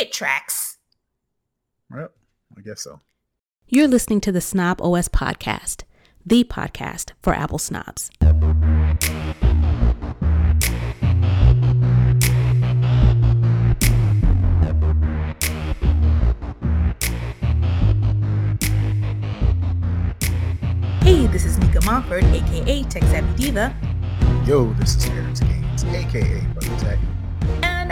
It tracks. Well, I guess so. You're listening to the Snob OS podcast, the podcast for Apple snobs. Hey, this is Nika Montford, aka Tech Savvy Diva, Yo, this is Terrence Gaines, aka Brother Tech.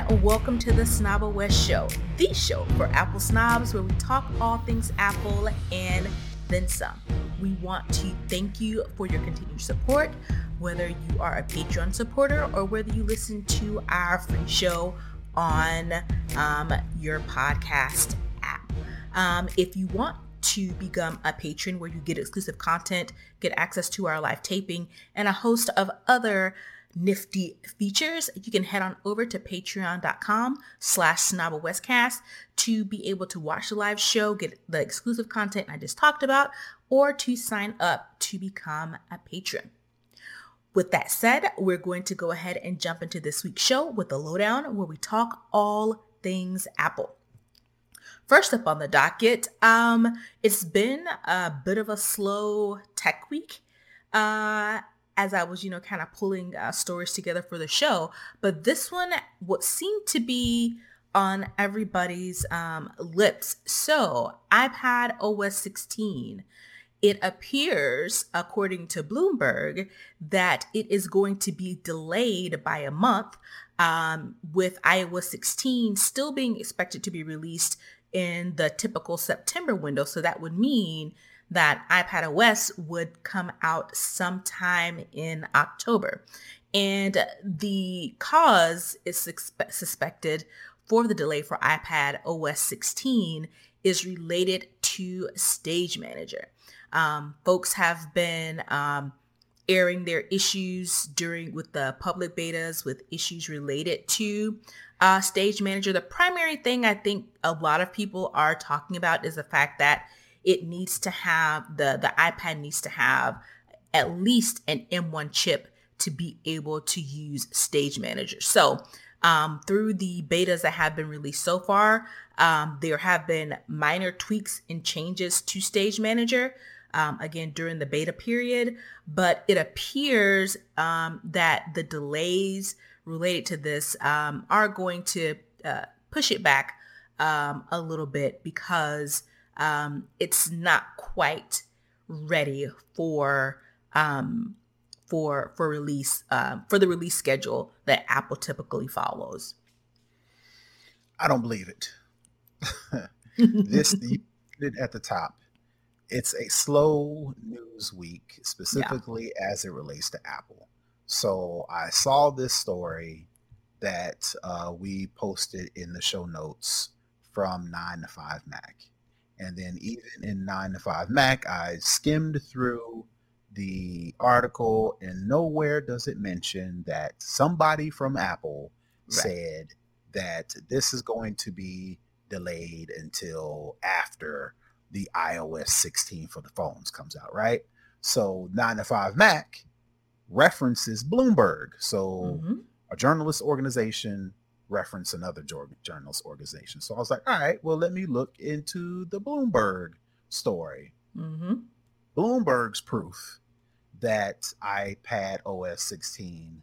Welcome to the Snob OS Show, the show for Apple snobs where we talk all things Apple and then some. We want to thank you for your continued support, whether you are a Patreon supporter or whether you listen to our free show on um, your podcast app. Um, if you want to become a patron where you get exclusive content, get access to our live taping, and a host of other nifty features, you can head on over to patreon.com slash snobblewestcast to be able to watch the live show, get the exclusive content I just talked about, or to sign up to become a patron. With that said, we're going to go ahead and jump into this week's show with the lowdown where we talk all things Apple. First up on the docket, um, it's been a bit of a slow tech week. Uh, as I was, you know, kind of pulling uh, stories together for the show, but this one what seemed to be on everybody's um, lips. So, iPad OS 16. It appears, according to Bloomberg, that it is going to be delayed by a month, um, with iOS 16 still being expected to be released in the typical September window. So that would mean that iPad OS would come out sometime in October. And the cause is suspe- suspected for the delay for iPad OS 16 is related to Stage Manager. Um, folks have been um, airing their issues during with the public betas with issues related to uh, Stage Manager. The primary thing I think a lot of people are talking about is the fact that it needs to have the the iPad needs to have at least an M1 chip to be able to use Stage Manager. So um, through the betas that have been released so far, um, there have been minor tweaks and changes to Stage Manager. Um, again, during the beta period, but it appears um, that the delays related to this um, are going to uh, push it back um, a little bit because um, it's not quite ready for um, for for release uh, for the release schedule that Apple typically follows. I don't believe it. this you at the top. It's a slow news week, specifically as it relates to Apple. So I saw this story that uh, we posted in the show notes from 9 to 5 Mac. And then even in 9 to 5 Mac, I skimmed through the article and nowhere does it mention that somebody from Apple Right. said that this is going to be delayed until after the iOS 16 for the phones comes out, right? So 9 to 5 Mac references Bloomberg. So Mhm. a journalist organization reference another jour- journalist organization. So I was like, all right, well, let me look into the Bloomberg story. Mhm. Bloomberg's proof that iPad OS 16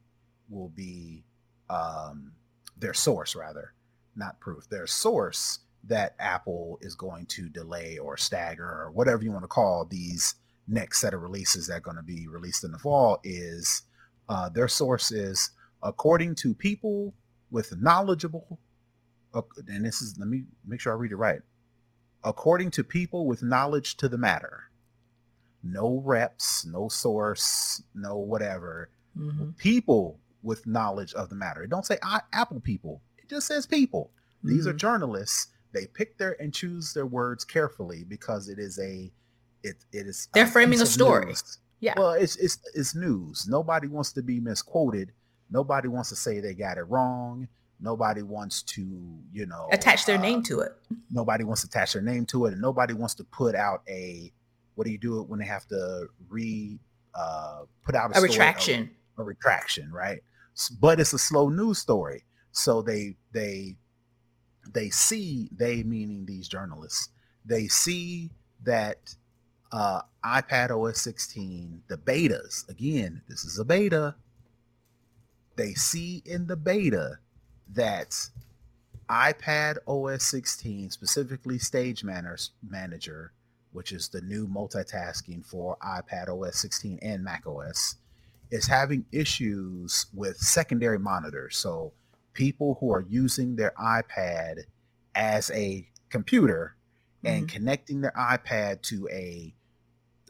will be um, their source, rather, not proof, their source that Apple is going to delay or stagger or whatever you want to call these next set of releases that are going to be released in the fall is uh, their source is according to people with knowledgeable and this is let me make sure I read it right according to people with knowledge to the matter no reps, no source, no whatever. Mhm. People with knowledge of the matter. It don't say I, Apple people. It just says people. These are Mhm. journalists. They pick their and choose their words carefully because it is a it it is They're framing a story. news. Yeah. Well, it's it's it's news. Nobody wants to be misquoted. Nobody wants to say they got it wrong. Nobody wants to, you know, Attach their uh, name to it. nobody wants to attach their name to it and nobody wants to put out a what do you do it when they have to re uh put out a, A story- retraction. a, a retraction right but it's a slow news story so they they they see they meaning these journalists they see that uh, iPad OS 16, the betas, again, this is a beta. They see in the beta that iPad OS 16, specifically Stage Manager, which is the new multitasking for iPad OS 16 and Mac OS, is having issues with secondary monitors. So people who are using their iPad as a computer mm-hmm. and connecting their iPad to a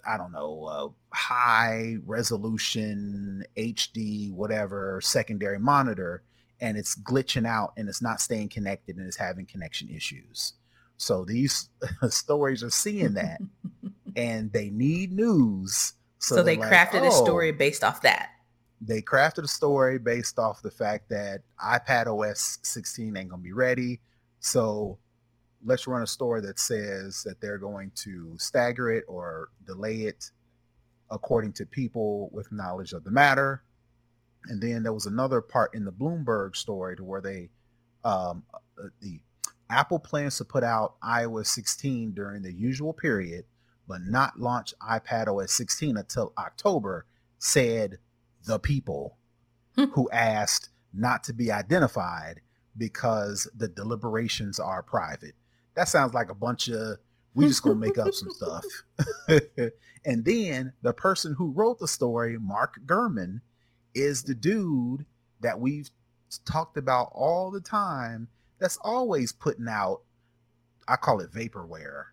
I don't know, a high resolution HD, whatever secondary monitor, and it's glitching out and it's not staying connected and it's having connection issues. So these stories are seeing that and they need news. So, so they crafted like, oh, a story oh. based off that. They crafted a story based off the fact that iPad OS 16 ain't gonna be ready. So let's run a story that says that they're going to stagger it or delay it according to people with knowledge of the matter. And then there was another part in the Bloomberg story to where they, um, uh, the Apple plans to put out iOS 16 during the usual period, but not launch iPad OS 16 until October, said the people hmm. who asked not to be identified because the deliberations are private that sounds like a bunch of we just gonna make up some stuff. and then the person who wrote the story, Mark Gurman, is the dude that we've talked about all the time that's always putting out, I call it vaporware,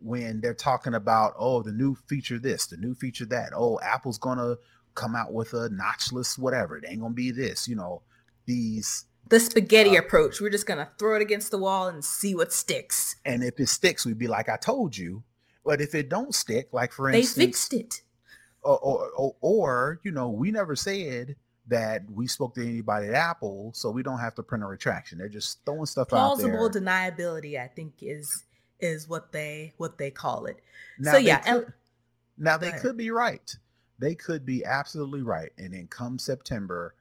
when they're talking about, oh, the new feature this, the new feature that, oh, Apple's gonna come out with a notchless whatever. It ain't gonna be this, you know, these the spaghetti uh, approach. We're just gonna throw it against the wall and see what sticks. And if it sticks, we'd be like, "I told you." But if it don't stick, like for instance, they fixed it. Or, or, or, or, you know, we never said that we spoke to anybody at Apple, so we don't have to print a retraction. They're just throwing stuff Plausible out there. Plausible deniability, I think, is is what they what they call it. Now so yeah, could, now they could be right. They could be absolutely right. And then come September,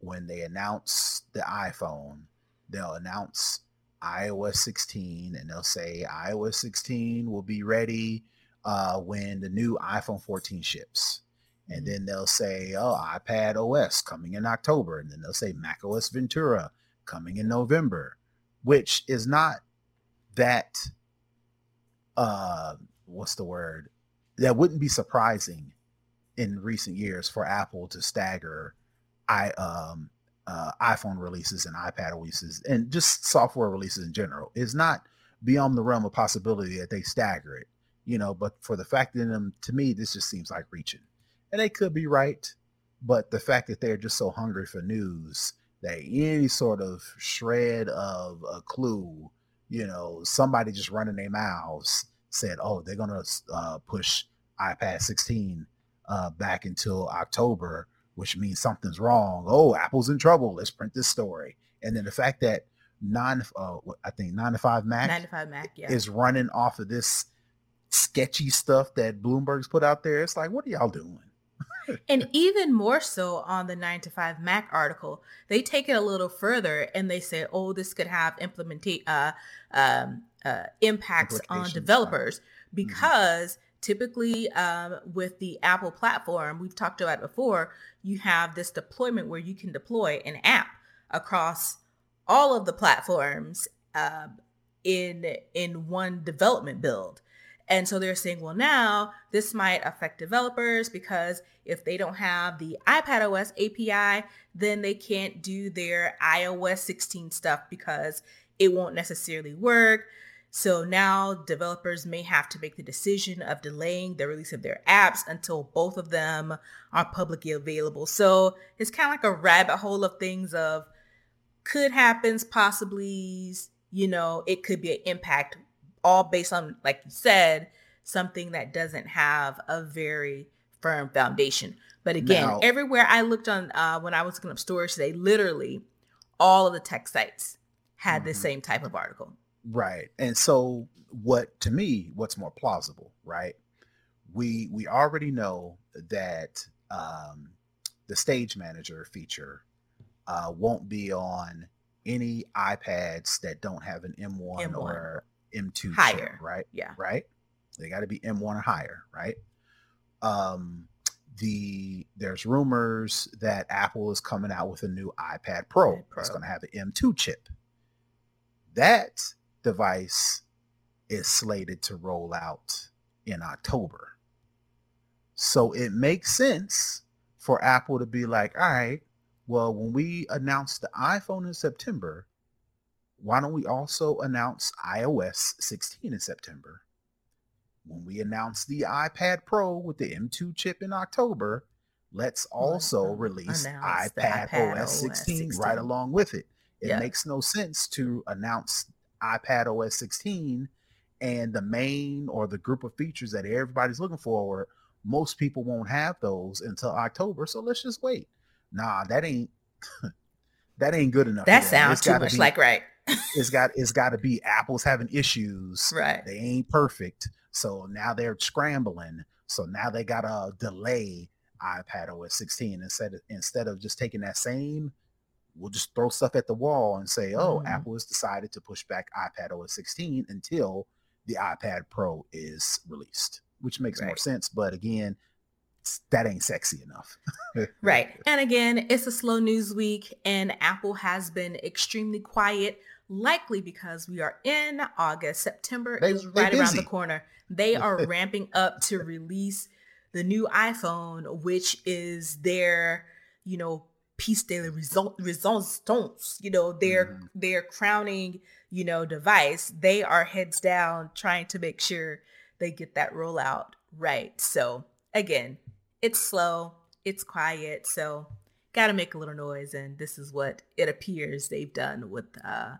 when they announce the iPhone, they'll announce iOS 16 and they'll say iOS 16 will be ready uh, when the new iPhone 14 ships. And mm-hmm. then they'll say, oh, iPad OS coming in October. And then they'll say Mac OS Ventura coming in November, which is not that, uh, what's the word? That wouldn't be surprising in recent years for Apple to stagger i um, uh, iPhone releases and iPad releases and just software releases in general is not beyond the realm of possibility that they stagger it, you know. But for the fact in them, to me, this just seems like reaching, and they could be right, but the fact that they're just so hungry for news that any sort of shred of a clue, you know, somebody just running their mouths said, "Oh, they're gonna uh, push iPad 16 uh, back until October." Which means something's wrong. Oh, Apple's in trouble. Let's print this story. And then the fact that nine, uh, I think nine to five Mac, nine to five Mac, yeah, is running off of this sketchy stuff that Bloomberg's put out there. It's like, what are y'all doing? and even more so on the 9 to 5 Mac article, they take it a little further and they say, oh, this could have implementate uh, um, uh, impacts on developers mm-hmm. because mm-hmm typically um, with the apple platform we've talked about it before you have this deployment where you can deploy an app across all of the platforms uh, in in one development build. And so they're saying well now this might affect developers because if they don't have the ipad os api then they can't do their ios 16 stuff because it won't necessarily work so now developers may have to make the decision of delaying the release of their apps until both of them are publicly available. So it's kind of like a rabbit hole of things of could happens, possibly, you know, it could be an impact all based on, like you said, something that doesn't have a very firm foundation. But again, now, everywhere I looked on uh, when I was looking up storage today, literally all of the tech sites had mm-hmm. the same type of article. Right. And so what to me, what's more plausible, right? We we already know that um, the stage manager feature uh, won't be on any iPads that don't have an M1, M1. or M2 chip, right? Yeah. Right? They got to be M1 or higher, right? Um the there's rumors that Apple is coming out with a new iPad Pro, iPad that's Pro. going to have an M2 chip. That device is slated to roll out in October. So it makes sense for Apple to be like, all right, well, when we announce the iPhone in September, why don't we also announce iOS 16 in September? When we announce the iPad Pro with the M2 chip in October, let's also release iPad, iPad OS OS 16, 16. right along with it. It Yeah. makes no sense to announce iPad OS 16 and the main or the group of features that everybody's looking for. Most people won't have those until October, so let's just wait. Nah, that ain't that ain't good enough. That sounds too much be- like right. it's got it's got to be Apple's having issues. Right. They ain't perfect, so now they're scrambling. So now they gotta delay iPad OS 16 instead of, instead of just taking that same. We'll just throw stuff at the wall and say, "Oh, Mhm. Apple has decided to push back iPad OS 16 until the iPad Pro is released," which makes more sense. But again, that ain't sexy enough. Right. And again, it's a slow news week, and Apple has been extremely quiet, likely because we are in August. September They- is right around the corner. They are ramping up to release the new iPhone, which is their, you know, piece de resistance, you know, their Mhm. their crowning, you know, device. They are heads down trying to make sure they get that rollout right. So again, it's slow, it's quiet, so got to make a little noise, and this is what it appears they've done with uh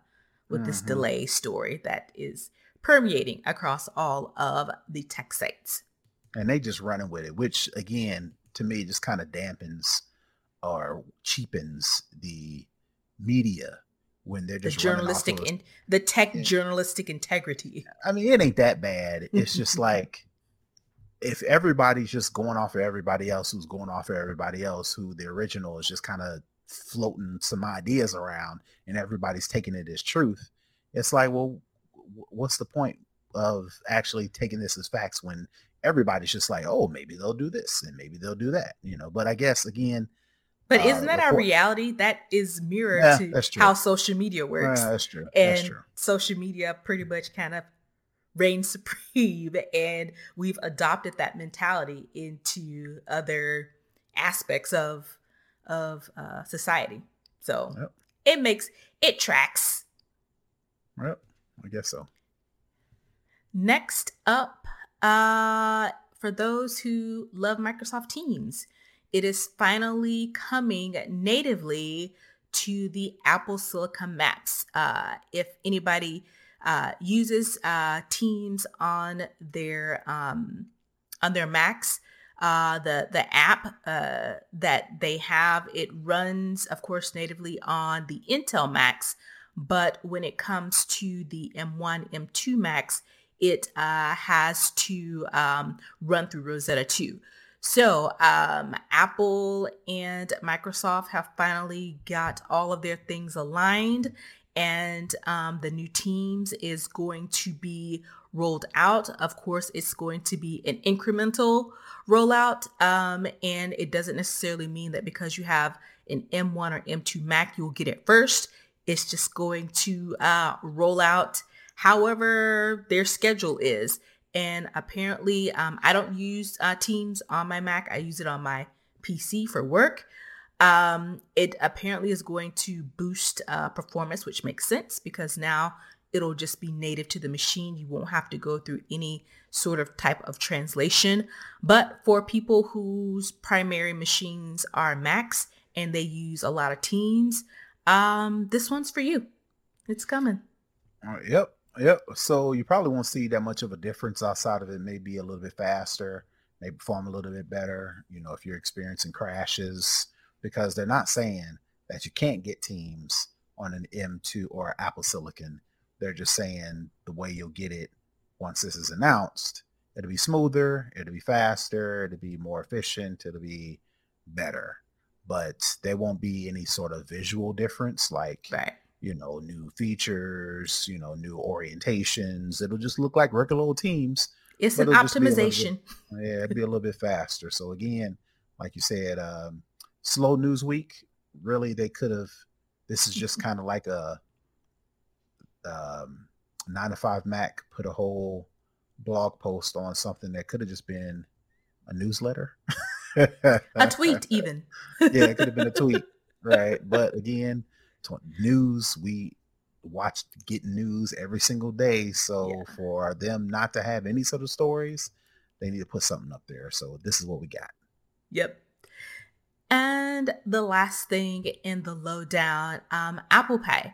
with this Mhm. delay story that is permeating across all of the tech sites. and they just running with it, which again to me just kind of dampens or cheapens the media when they're The just off journalistic of- in the tech Yeah. journalistic integrity. I mean, it ain't that bad. It's just like if everybody's just going off of everybody else who's going off of everybody else, who the original is just kind of floating some ideas around and everybody's taking it as truth, it's like, well, what's the point of actually taking this as facts when everybody's just like, oh, maybe they'll do this and maybe they'll do that, you know? But I guess again, But Uh, isn't that our reality? That is mirrored Yeah, to how social media works. uh, that's true. that's and true. social media pretty much kind of reigns supreme and we've adopted that mentality into other aspects of of uh, society so Yep. it makes it tracks Yep, I guess so. next up uh for those who love microsoft teams it is finally coming natively to the apple silicon macs uh if anybody uh uses uh teams on their um on their macs uh the the app uh that they have it runs of course natively on the intel macs but when it comes to the m1 m2 macs it uh, has to um, run through Rosetta 2. So um, Apple and Microsoft have finally got all of their things aligned, and um, the new Teams is going to be rolled out. Of course, it's going to be an incremental rollout, um, and it doesn't necessarily mean that because you have an M1 or M2 Mac, you'll get it first. It's just going to uh, roll out however their schedule is. And apparently, um, I don't use uh, Teams on my Mac. I use it on my PC for work. Um, it apparently is going to boost uh, performance, which makes sense because now it'll just be native to the machine. You won't have to go through any sort of type of translation. But for people whose primary machines are Macs and they use a lot of Teams, um, this one's for you. It's coming. Uh, yep, yep. So you probably won't see that much of a difference outside of it. Maybe a little bit faster, maybe perform a little bit better. You know, if you're experiencing crashes, because they're not saying that you can't get Teams on an M2 or Apple Silicon. They're just saying the way you'll get it once this is announced, it'll be smoother, it'll be faster, it'll be more efficient, it'll be better. But there won't be any sort of visual difference like Right. You know, new features, you know, new orientations. It'll just look like regular old teams. It's an optimization. Bit, yeah, it'd be a little bit faster. So again, like you said, um, slow news week. Really, they could have. This is just kind of like a um, nine to five Mac put a whole blog post on something that could have just been a newsletter, a tweet, even. yeah, it could have been a tweet, right? But again, news we watch get news every single day. So yeah. for them not to have any sort of stories, they need to put something up there. So this is what we got. Yep. And the last thing in the lowdown, um, Apple Pay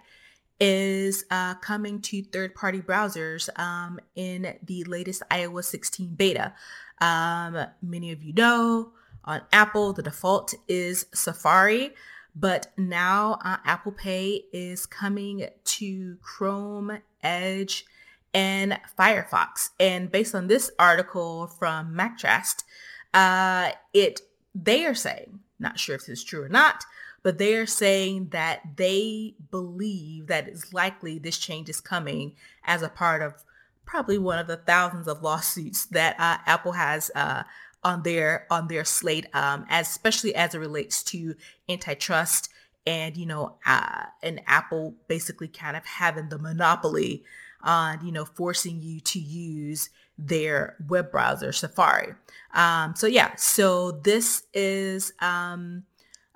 is uh, coming to third-party browsers um, in the latest iOS 16 beta. Um, many of you know on Apple, the default is Safari. But now uh, Apple Pay is coming to Chrome, Edge, and Firefox. And based on this article from MacTrast, uh, it they are saying, not sure if this is true or not, but they are saying that they believe that it's likely this change is coming as a part of probably one of the thousands of lawsuits that uh, Apple has uh, on their on their slate, um, as, especially as it relates to antitrust and you know, uh, and Apple basically kind of having the monopoly on you know forcing you to use their web browser Safari. Um, so yeah, so this is. Um,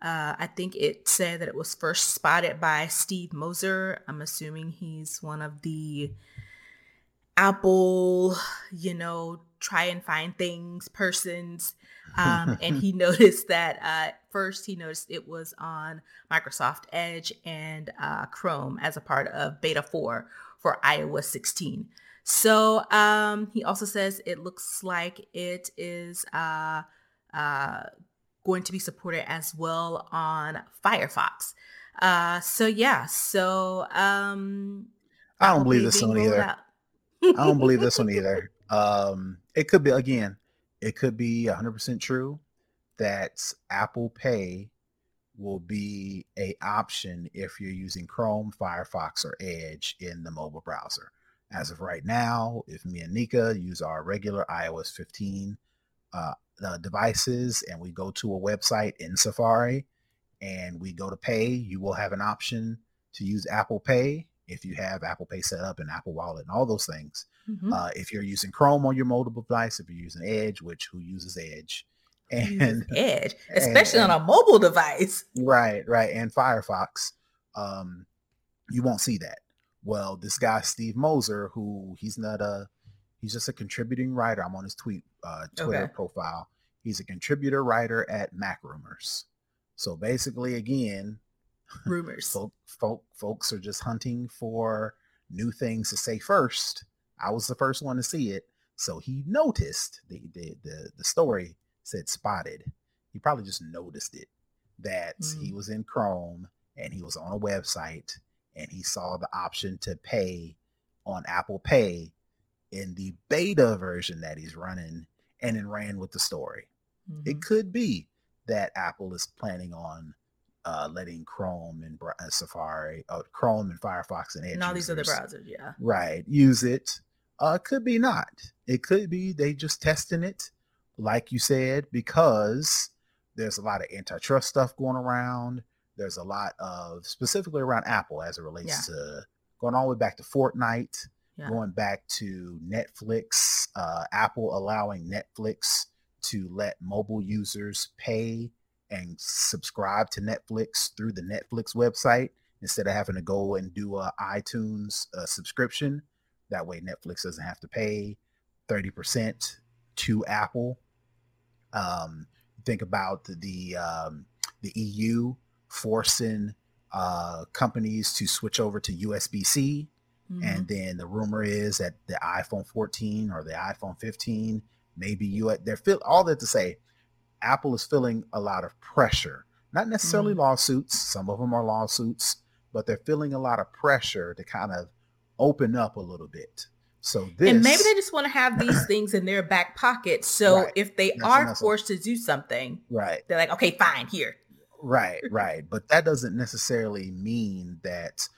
uh, I think it said that it was first spotted by Steve Moser. I'm assuming he's one of the Apple, you know, try and find things persons. Um, and he noticed that uh, first he noticed it was on Microsoft Edge and uh, Chrome as a part of beta 4 for iOS 16. So um, he also says it looks like it is uh, uh going to be supported as well on Firefox. Uh, so yeah, so um, I don't believe this one either. I don't believe this one either. Um, it could be again, it could be 100% true that Apple Pay will be a option if you're using Chrome, Firefox, or Edge in the mobile browser. As of right now, if me and Nika use our regular iOS 15 uh, uh, devices and we go to a website in Safari and we go to pay, you will have an option to use Apple Pay if you have Apple Pay set up and Apple Wallet and all those things. Mm-hmm. Uh, if you're using Chrome on your mobile device, if you're using Edge, which who uses Edge, and Edge, especially and, and, on a mobile device, right, right, and Firefox, um, you won't see that. Well, this guy Steve Moser, who he's not a, he's just a contributing writer. I'm on his tweet uh, Twitter okay. profile. He's a contributor writer at Mac Rumors. So basically, again, rumors. folk, folk, folks are just hunting for new things to say first. I was the first one to see it, so he noticed the the the, the story said spotted. He probably just noticed it that mm. he was in Chrome and he was on a website and he saw the option to pay on Apple Pay in the beta version that he's running and then ran with the story. Mm-hmm. It could be that Apple is planning on uh, letting Chrome and uh, Safari, uh, Chrome and Firefox and Edge, and all these other browsers, yeah, right, use it. Uh, could be not. It could be they just testing it, like you said, because there's a lot of antitrust stuff going around. There's a lot of specifically around Apple as it relates yeah. to going all the way back to Fortnite, yeah. going back to Netflix, uh, Apple allowing Netflix to let mobile users pay and subscribe to Netflix through the Netflix website instead of having to go and do a iTunes uh, subscription. That way, Netflix doesn't have to pay 30% to Apple. Um, think about the the, um, the EU forcing uh, companies to switch over to USB-C, mm-hmm. and then the rumor is that the iPhone 14 or the iPhone 15, maybe you they're feel all that to say Apple is feeling a lot of pressure, not necessarily mm lawsuits. Some of them are lawsuits, but they're feeling a lot of pressure to kind of open up a little bit. So this, and maybe they just want to have these things in their back pocket. So right. if they That's are forced to do something, right, they're like, okay, fine, here. Right, right. But that doesn't necessarily mean that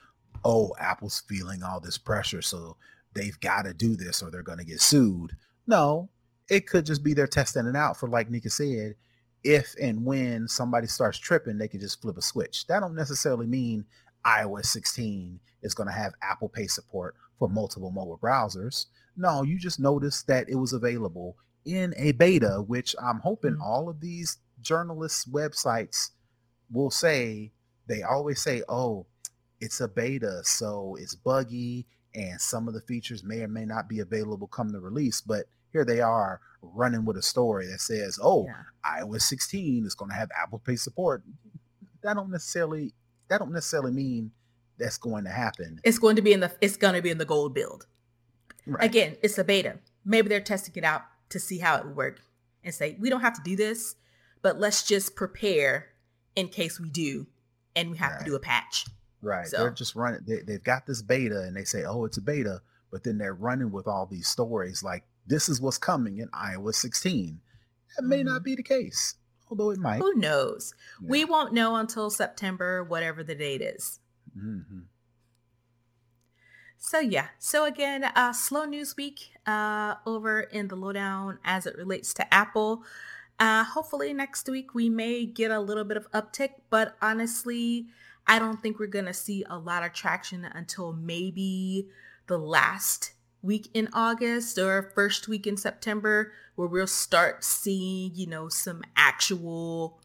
oh, Apple's feeling all this pressure, so they've got to do this or they're going to get sued. No, it could just be they're testing it out for, like Nika said, if and when somebody starts tripping, they can just flip a switch. That don't necessarily mean iOS 16 is going to have Apple Pay support for multiple mobile browsers. No, you just noticed that it was available in a beta, which I'm hoping mm-hmm. all of these journalists' websites will say, they always say, oh, it's a beta, so it's buggy and some of the features may or may not be available come the release. But here they are running with a story that says, oh, yeah. iOS 16 is going to have Apple Pay support. That don't necessarily that don't necessarily mean that's going to happen. It's going to be in the it's going to be in the gold build. Right. Again, it's a beta. Maybe they're testing it out to see how it would work and say, we don't have to do this, but let's just prepare in case we do and we have right. to do a patch. Right. So. They're just running. They, they've got this beta and they say, oh, it's a beta, but then they're running with all these stories like this is what's coming in iOS 16. That may mm-hmm. not be the case, although it might. Who knows? Yeah. We won't know until September, whatever the date is. Mm-hmm. So yeah, so again, uh, slow news week uh, over in the lowdown as it relates to Apple. Uh, hopefully next week we may get a little bit of uptick, but honestly, I don't think we're gonna see a lot of traction until maybe the last week in August or first week in September, where we'll start seeing, you know, some actual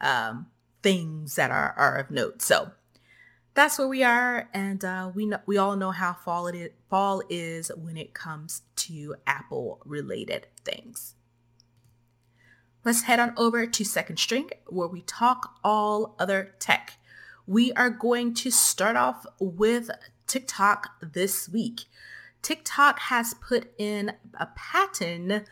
um, things that are, are of note. So that's where we are, and uh, we know we all know how fall it fall is when it comes to Apple related things. Let's head on over to Second String, where we talk all other tech. We are going to start off with TikTok this week. TikTok has put in a patent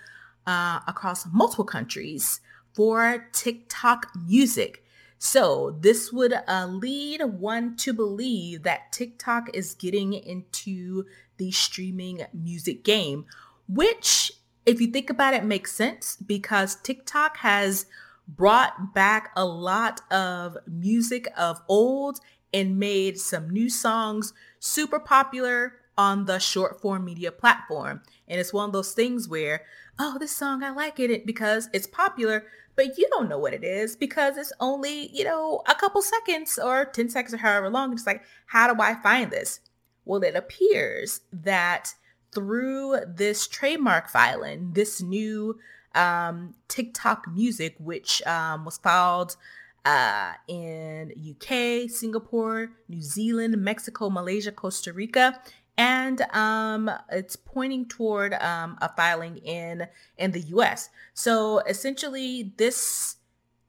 uh, across multiple countries for TikTok music. So this would uh, lead one to believe that TikTok is getting into the streaming music game, which, if you think about it, makes sense because TikTok has brought back a lot of music of old and made some new songs super popular on the short form media platform. And it's one of those things where, oh, this song, I like it because it's popular, but you don't know what it is because it's only, you know, a couple seconds or 10 seconds or however long. It's like, how do I find this? Well, it appears that through this trademark filing, this new um, TikTok music, which um, was filed uh, in UK, Singapore, New Zealand, Mexico, Malaysia, Costa Rica, and um, it's pointing toward um, a filing in in the U.S. So essentially, this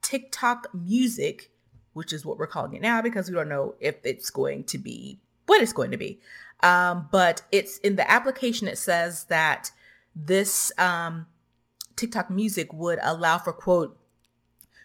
TikTok music, which is what we're calling it now, because we don't know if it's going to be what it's going to be, um, but it's in the application. It says that this um, TikTok music would allow for quote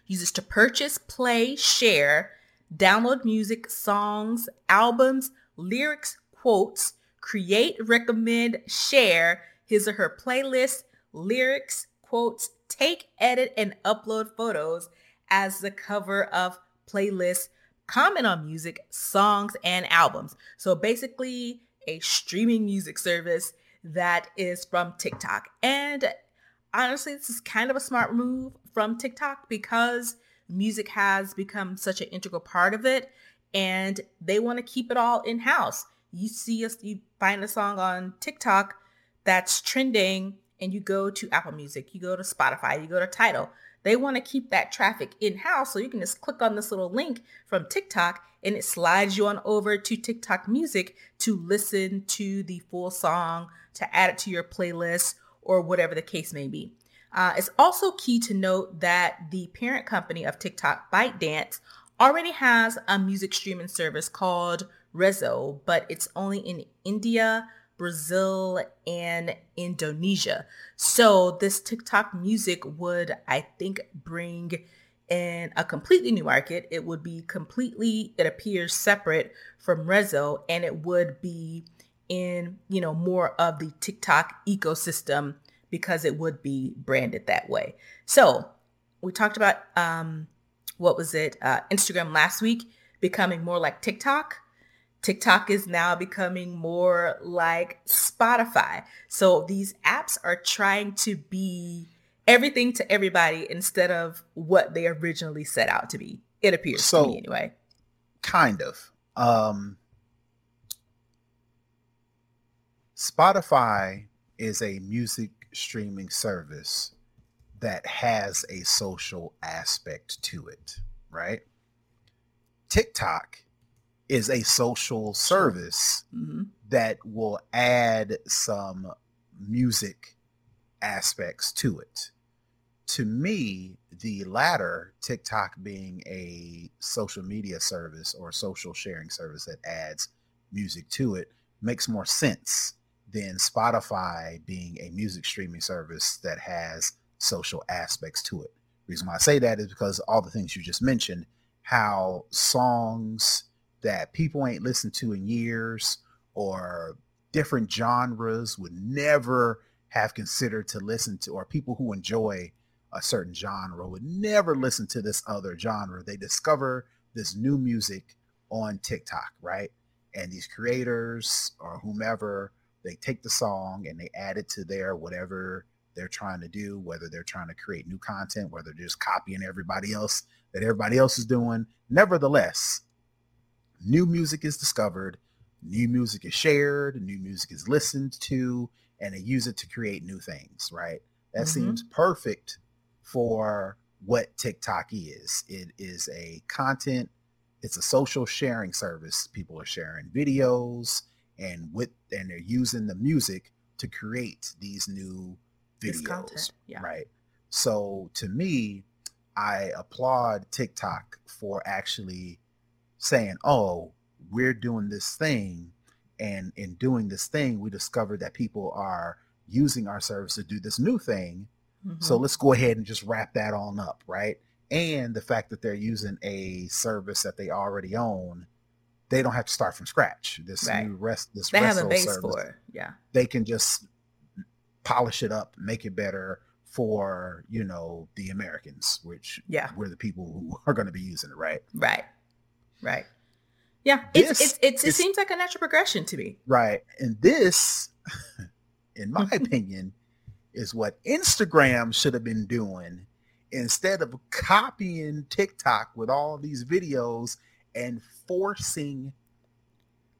users to purchase, play, share, download music, songs, albums, lyrics, quotes create, recommend, share his or her playlist, lyrics, quotes, take, edit, and upload photos as the cover of playlists, comment on music, songs, and albums. So basically, a streaming music service that is from TikTok. And honestly, this is kind of a smart move from TikTok because music has become such an integral part of it and they want to keep it all in house you see us, you find a song on TikTok that's trending and you go to Apple Music, you go to Spotify, you go to Tidal. They want to keep that traffic in house. So you can just click on this little link from TikTok and it slides you on over to TikTok Music to listen to the full song, to add it to your playlist, or whatever the case may be. Uh, it's also key to note that the parent company of TikTok, ByteDance, already has a music streaming service called Resso, but it's only in India, Brazil, and Indonesia. So this TikTok music would, I think, bring in a completely new market. It would be completely, it appears separate from Resso, and it would be in, you know, more of the TikTok ecosystem because it would be branded that way. So we talked about um what was it, uh, Instagram last week becoming more like TikTok TikTok is now becoming more like Spotify. So these apps are trying to be everything to everybody instead of what they originally set out to be. It appears so, to me anyway. Kind of. Um, Spotify is a music streaming service that has a social aspect to it, right? TikTok is a social service mm-hmm. that will add some music aspects to it. To me, the latter, TikTok being a social media service or social sharing service that adds music to it, makes more sense than Spotify being a music streaming service that has social aspects to it. The reason why I say that is because all the things you just mentioned, how songs that people ain't listened to in years or different genres would never have considered to listen to, or people who enjoy a certain genre would never listen to this other genre. They discover this new music on TikTok, right? And these creators or whomever, they take the song and they add it to their whatever they're trying to do, whether they're trying to create new content, whether they're just copying everybody else that everybody else is doing. Nevertheless, new music is discovered, new music is shared, new music is listened to, and they use it to create new things, right? That mm-hmm. seems perfect for what TikTok is. It is a content, it's a social sharing service. People are sharing videos and with and they're using the music to create these new videos. Yeah. Right. So to me, I applaud TikTok for actually saying, oh, we're doing this thing. And in doing this thing, we discovered that people are using our service to do this new thing. Mm-hmm. So let's go ahead and just wrap that on up, right? And the fact that they're using a service that they already own, they don't have to start from scratch. This right. new rest, this they have a base service, for it. Yeah, they can just polish it up, make it better for you know the Americans, which yeah, we're the people who are going to be using it, right? Right. Right. Yeah, it's, it's, it's, it seems like a natural progression to me. Right. And this, in my mm-hmm. opinion, is what Instagram should have been doing instead of copying TikTok with all these videos and forcing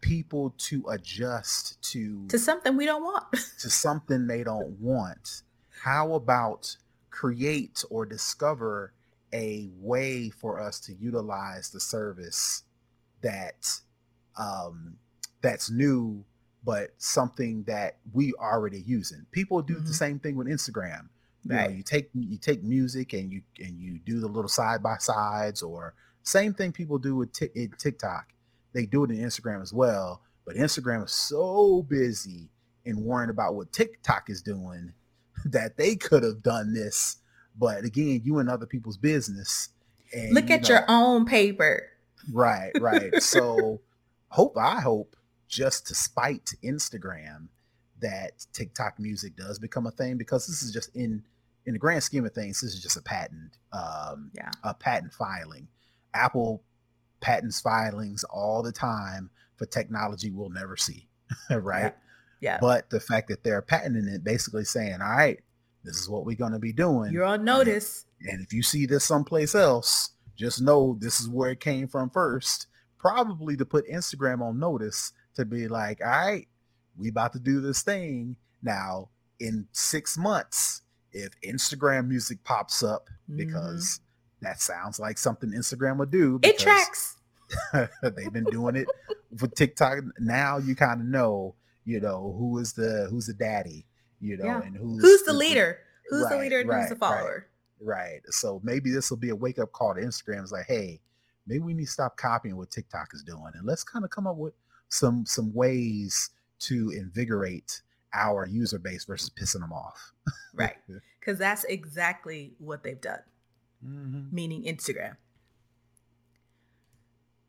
people to adjust to to something we don't want to something they don't want how about create or discover a way for us to utilize the service that um, that's new, but something that we already using. People do mm-hmm. the same thing with Instagram. You know, you take you take music and you and you do the little side by sides, or same thing people do with t- TikTok. They do it in Instagram as well, but Instagram is so busy and worrying about what TikTok is doing that they could have done this but again, you in other people's business. And, Look at you know, your own paper. Right, right. so hope I hope just to spite Instagram that TikTok music does become a thing because this is just in in the grand scheme of things, this is just a patent, um, yeah, a patent filing. Apple patents filings all the time for technology we'll never see, right? Yeah. yeah. But the fact that they're patenting it, basically saying, all right, this is what we're going to be doing. You're on notice. And, and if you see this someplace else, just know this is where it came from first. Probably to put Instagram on notice to be like, all right, we about to do this thing. Now, in six months, if Instagram music pops up, mm-hmm. because that sounds like something Instagram would do. It tracks. they've been doing it with TikTok. Now you kind of know, you know, who is the who's the daddy you know, yeah. and who's who's the leader? Who's right, the leader and right, who's the follower? Right, right. So maybe this will be a wake up call to Instagram. It's like, hey, maybe we need to stop copying what TikTok is doing, and let's kind of come up with some some ways to invigorate our user base versus pissing them off. right, because that's exactly what they've done. Mm-hmm. Meaning Instagram.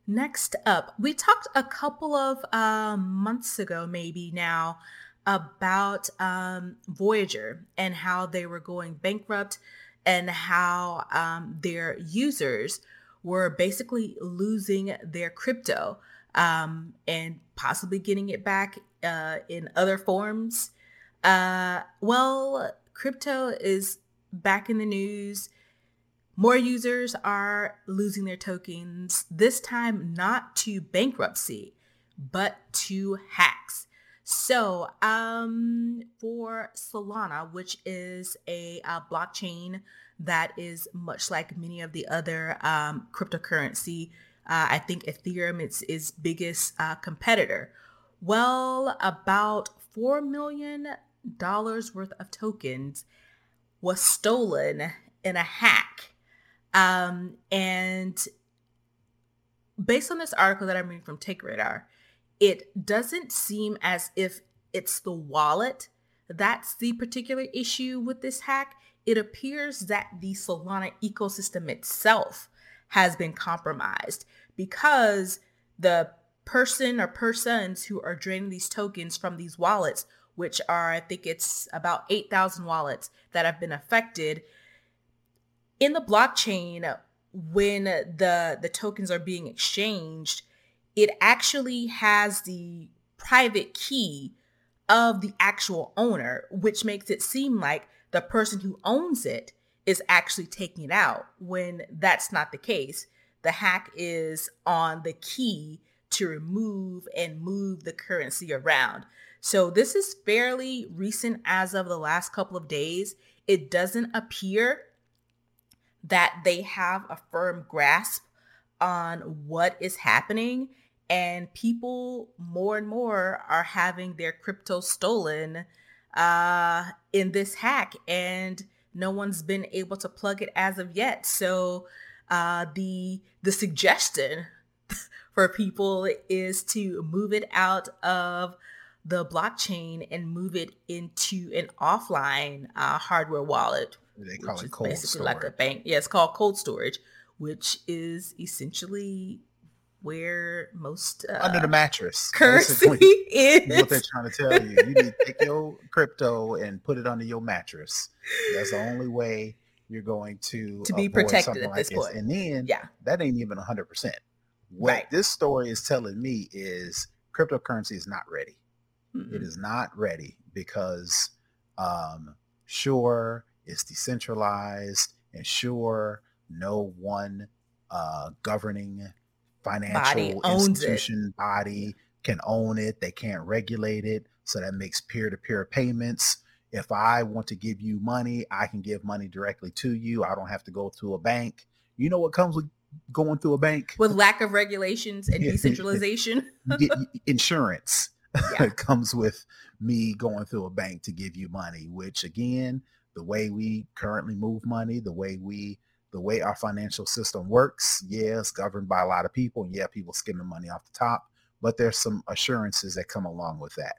Next up, we talked a couple of uh, months ago, maybe now, about um, Voyager and how they were going bankrupt and how um, their users were basically losing their crypto um, and possibly getting it back uh, in other forms. Uh, well, crypto is back in the news. More users are losing their tokens, this time not to bankruptcy, but to hacks. So, um, for Solana, which is a, a blockchain that is much like many of the other um, cryptocurrency, uh, I think Ethereum is its biggest uh, competitor. Well, about four million dollars worth of tokens was stolen in a hack, um, and based on this article that I'm reading from TechRadar, it doesn't seem as if it's the wallet that's the particular issue with this hack. It appears that the Solana ecosystem itself has been compromised because the person or persons who are draining these tokens from these wallets, which are, I think it's about 8,000 wallets that have been affected in the blockchain when the the tokens are being exchanged it actually has the private key of the actual owner, which makes it seem like the person who owns it is actually taking it out when that's not the case. The hack is on the key to remove and move the currency around. So this is fairly recent as of the last couple of days. It doesn't appear that they have a firm grasp on what is happening and people more and more are having their crypto stolen uh, in this hack and no one's been able to plug it as of yet so uh, the the suggestion for people is to move it out of the blockchain and move it into an offline uh, hardware wallet they call it cold basically storage. like a bank yeah it's called cold storage which is essentially where most uh, under the mattress. currency is. what they're trying to tell you. You need to take your crypto and put it under your mattress. That's the only way you're going to To be protected at like this point. And then Yeah. that ain't even hundred percent. What Right. this story is telling me is cryptocurrency is not ready. Mhm. It is not ready because um sure it's decentralized and sure no one uh governing financial it. institution body can own it they can't regulate it so that makes peer-to-peer payments if i want to give you money i can give money directly to you i don't have to go through a bank you know what comes with going through a bank With lack of regulations and decentralization. insurance Yeah. comes with me going through a bank to give you money which again the way we currently move money the way we the way our financial system works yeah it's governed by a lot of people and yeah people skimming money off the top but there's some assurances that come along with that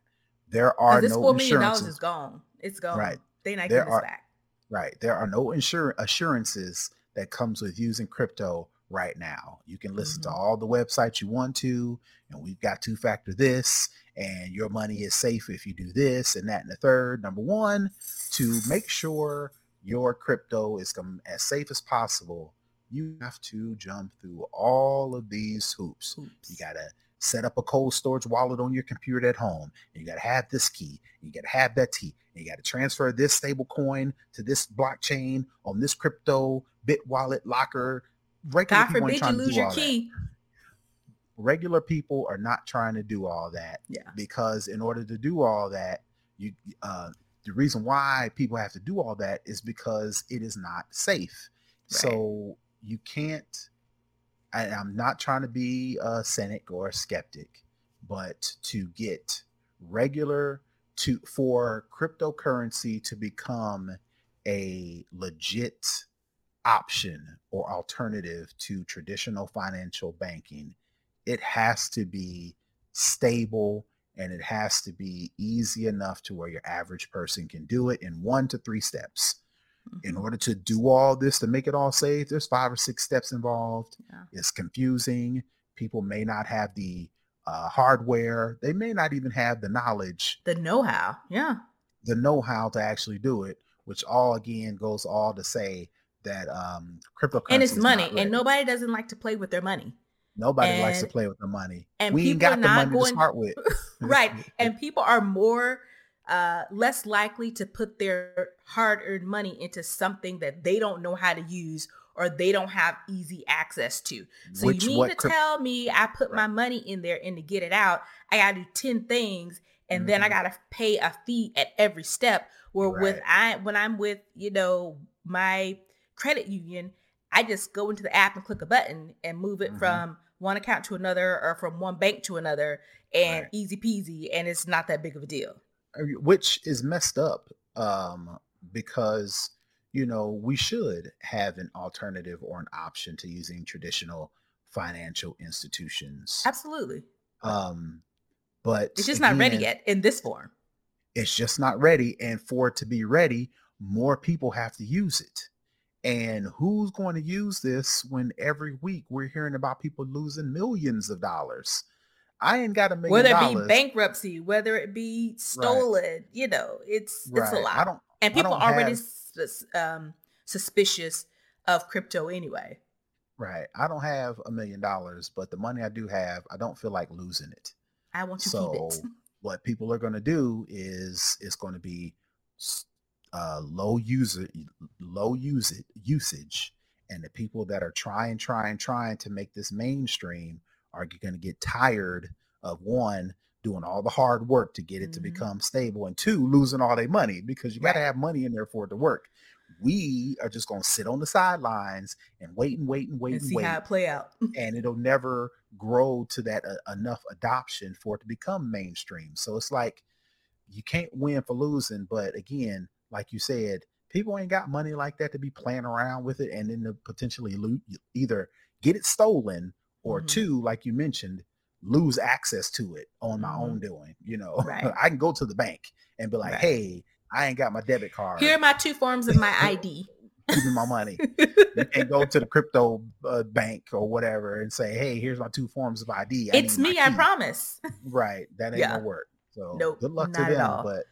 there are this no four million dollars is gone. It's gone. Right. They not There are- back. Right. There are no insur- assurances that comes with using crypto right now. You can listen to Mhm. all the websites you want to, and we've got two factor this, and your money is safe if you do this and that and the third. Number one, to make sure your crypto is as safe as possible, you have to jump through all of these hoops. Oops. You gotta set up a cold storage wallet on your computer at home. You gotta have this key. You gotta have that key. You gotta transfer this stable coin to this blockchain on this crypto bit wallet locker. Regular God people forbid you to lose your all that. key. Regular people are not trying to do all that Yeah. because in order to do all that, you uh, the reason why people have to do all that is because it is not safe. So you can't. I, I'm not trying to be a cynic or a skeptic, but to get regular to for cryptocurrency to become a legit option or alternative to traditional financial banking, it has to be stable and it has to be easy enough to where your average person can do it in one to three steps. In Mhm. order to do all this to make it all safe, there's five or six steps involved. Yeah. It's confusing. People may not have the uh, hardware. They may not even have the knowledge The know-how. Yeah. the know-how to actually do it, which all again goes all to say that um cryptocurrency And it's money. And nobody doesn't like to play with their money. Nobody likes to play with the money. and we ain't got the money going- to start with. right and people are more uh less likely to put their hard-earned money into something that they don't know how to use or they don't have easy access to so Which you mean to tell me i put my money in there and to get it out i gotta do 10 things and then i Mhm. gotta pay a fee at every step where with i when i'm with you know my credit union i just go into the app and click a button and move it Mhm. from one account to another or from one bank to another and Right. easy peasy and it's not that big of a deal. Uh, which is messed up um, because you know we should have an alternative or an option to using traditional financial institutions. Absolutely. Um, but it's just not ready yet in this form. It's just not ready and for it to be ready more people have to use it and who's going to use this when every week we're hearing about people losing millions of dollars? I ain't got a million whether it dollars. be bankruptcy whether it be stolen you know it's it's a lot i don't and people don't are already have- sus- um, suspicious of crypto anyway. Right. I don't have a million dollars, but the money I do have, I don't feel like losing it. i want to So keep it. What people are going to do is it's going to be uh, low user, low use it, usage, and the people that are trying, trying, trying to make this mainstream are going to get tired of one doing all the hard work to get it to Mhm. become stable, and two losing all their money because you got to have money in there for it to work. We are just going to sit on the sidelines and wait and wait and wait and and see wait how it play out and it'll never grow to that uh, enough adoption for it to become mainstream. So it's like you can't win for losing, but again, like you said, people ain't got money like that to be playing around with it and then to potentially lo- either get it stolen or Mhm. two, like you mentioned, lose access to it on my Mhm. own doing. You know, Right. I can go to the bank and be like, Right. "Hey, I ain't got my debit card. here are my two forms of my id Give me my money." you can't go to the crypto uh, bank or whatever and say, "Hey, here's my two forms of ID." I it's me i promise Right, that ain't Yeah. gonna work. So Nope, good luck to them, but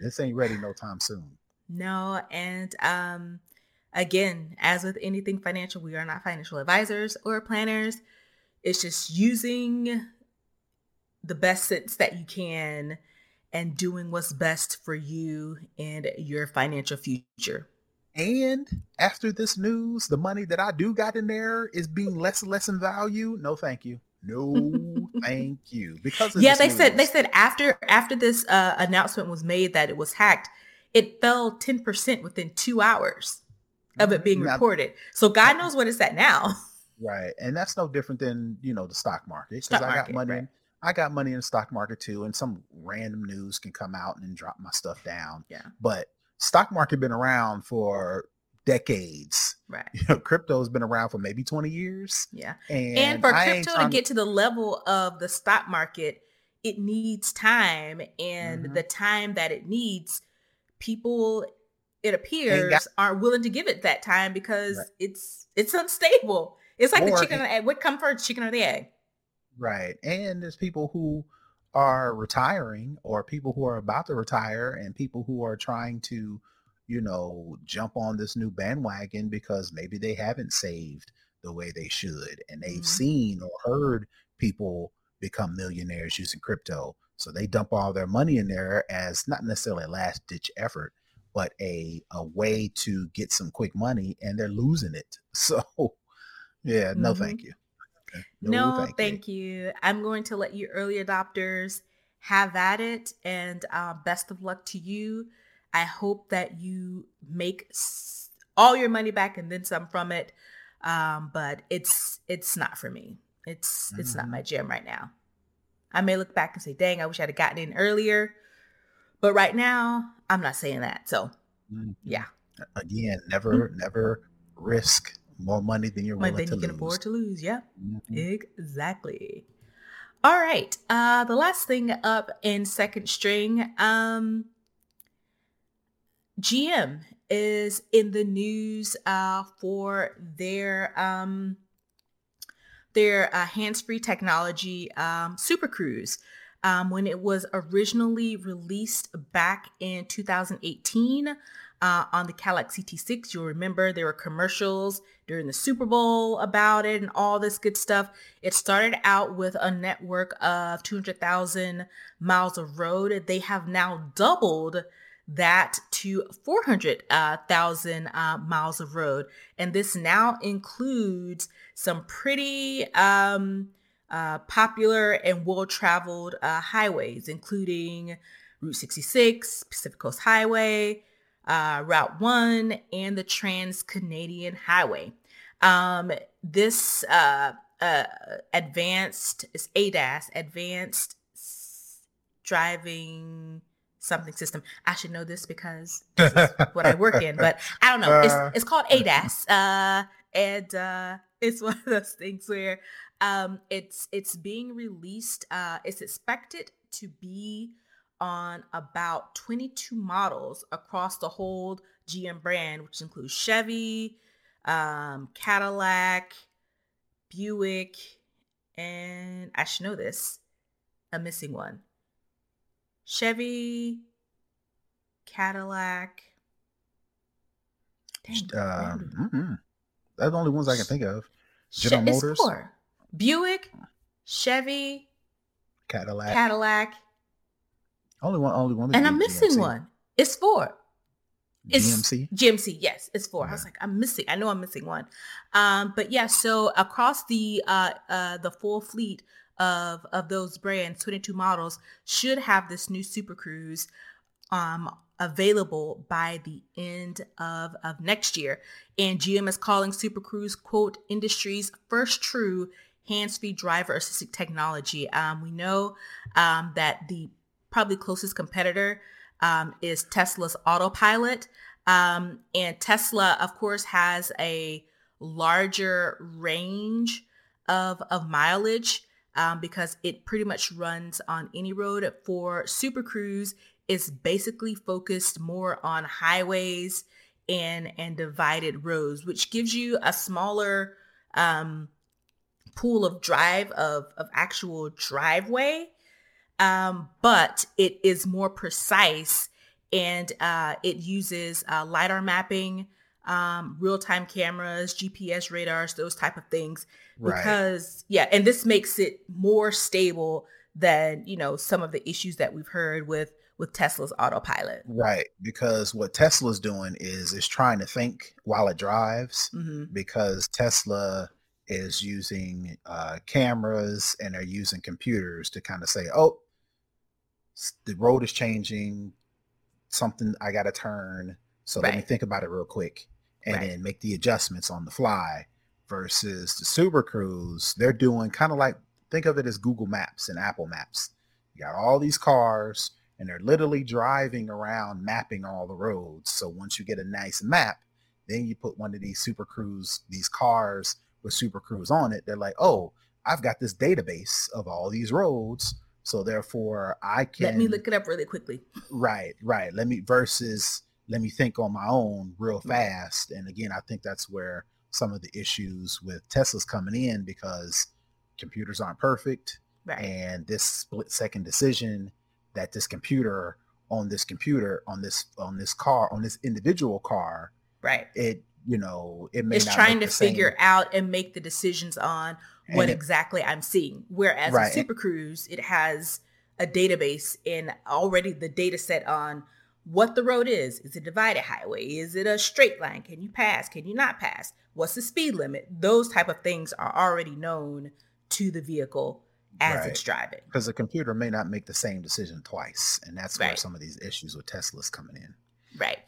this ain't ready no time soon. No, and um again, as with anything financial, we are not financial advisors or planners. It's just using the best sense that you can and doing what's best for you and your financial future. And after this news, the money that I do got in there is being less and less in value. No, thank you. No, thank you. Because of yeah, this they said they said after after this uh, announcement was made that it was hacked, it fell 10% within 2 hours of it being Now- reported. So God knows what it's at now. Right, and that's no different than you know the stock market because I got money. right. I got money in the stock market too, and some random news can come out and then drop my stuff down. Yeah. but stock market been around for decades. Right. You know, crypto's been around for maybe twenty years, Yeah. and, and for I crypto to get to the level of the stock market it needs time and Mhm. the time that it needs people it appears aren't willing to give it that time because Right. it's it's unstable it's like the chicken it- and egg what come first chicken or the egg Right. And there's people who are retiring or people who are about to retire and people who are trying to, you know, jump on this new bandwagon because maybe they haven't saved the way they should and they've Mhm. seen or heard people become millionaires using crypto. So they dump all their money in there as not necessarily a last ditch effort, but a a way to get some quick money and they're losing it. So yeah, no Mhm. thank you. no, you. thank, you. i'm going to let you early adopters have at it and uh, best of luck to you i hope that you make s- all your money back and then some from it um, but it's it's not for me it's it's not Mhm. my jam right now i may look back and say dang i wish i'd have gotten in earlier but right now i'm not saying that so Mhm. yeah again never never risk more money than you're willing then to you can lose. afford to lose yeah Mhm. Exactly. All right. Uh the last thing up in second string, um GM is in the news uh for their um their uh, hands-free technology um Super Cruise. Um, when it was originally released back in 2018 uh, on the Cadillac CT6, you'll remember there were commercials during the Super Bowl about it and all this good stuff. It started out with a network of 200,000 miles of road. They have now doubled that to 400,000 uh, uh, miles of road. And this now includes some pretty um, uh, popular and well-traveled uh, highways, including Route 66, Pacific Coast Highway, uh, Route 1, and the Trans-Canadian Highway. Um, this uh, advanced, is ADAS, Advanced Driving something system. I should know this because this is what I work in, but I don't know. It's it's called ADAS, uh, and uh, it's one of those things where um, it's it's being released. Uh, it's expected to be on about 22 models across the whole GM brand, which includes Chevy, um, Cadillac, Buick, and I should know this. I'm missing one. Chevy, Cadillac. Dang, um, mm-hmm. That's the only ones I can think of. General Che- Motors, four. Buick, Chevy, Cadillac, Cadillac. Only one, only one. And I'm missing GMC. one. It's four. It's GMC. GMC, yes, it's four. Yeah. I was like, I'm missing. I know I'm missing one. Um, but yeah, so across the uh, uh, the full fleet of of those brands, 22 models, should have this new Super Cruise um, available by the end of, of next year. And GM is calling Super Cruise, quote, industry's first true hands-free driver assisted technology. Um, we know um, that the probably closest competitor um, is Tesla's autopilot. Um, and Tesla, of course, has a larger range of, of mileage um, because it pretty much runs on any road. For Super Cruise, it's basically focused more on highways and and divided roads, which gives you a smaller um, pool of drive of of actual driveway, um, but it is more precise and uh, it uses uh, lidar mapping um, real-time cameras, GPS radars, those type of things. Right. Because yeah, and this makes it more stable than you know some of the issues that we've heard with with Tesla's autopilot. Right, because what Tesla's doing is is trying to think while it drives. Mm-hmm. Because Tesla is using uh, cameras and they're using computers to kind of say, "Oh, the road is changing. Something I got to turn." So right. let me think about it real quick and right. then make the adjustments on the fly versus the Super Cruise. They're doing kind of like think of it as Google Maps and Apple Maps. You got all these cars and they're literally driving around mapping all the roads. So once you get a nice map, then you put one of these Super Cruise, these cars with Super Cruise on it. They're like, oh, I've got this database of all these roads. So therefore I can let me look it up really quickly. Right, right. Let me versus let me think on my own real fast. And again, I think that's where some of the issues with Tesla's coming in because computers aren't perfect. Right. And this split second decision that this computer on this computer on this on this car on this individual car right it you know it may it's trying to figure out and make the decisions on what it, exactly i'm seeing whereas right. super cruise it has a database and already the data set on what the road is. Is it a divided highway? Is it a straight line? Can you pass? Can you not pass? What's the speed limit? Those type of things are already known to the vehicle as right. it's driving. Because the computer may not make the same decision twice. And that's right. where some of these issues with Tesla's coming in. Right.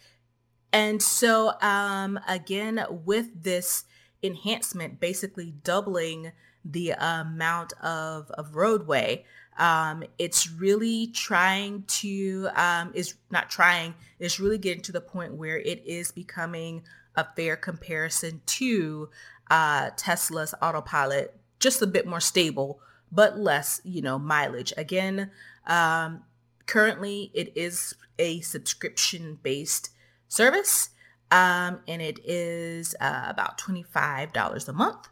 And so um again with this enhancement basically doubling the amount of, of roadway um, it's really trying to um, is not trying it's really getting to the point where it is becoming a fair comparison to uh, tesla's autopilot just a bit more stable but less you know mileage. Again um, currently it is a subscription based service um, and it is uh, about $25 a month.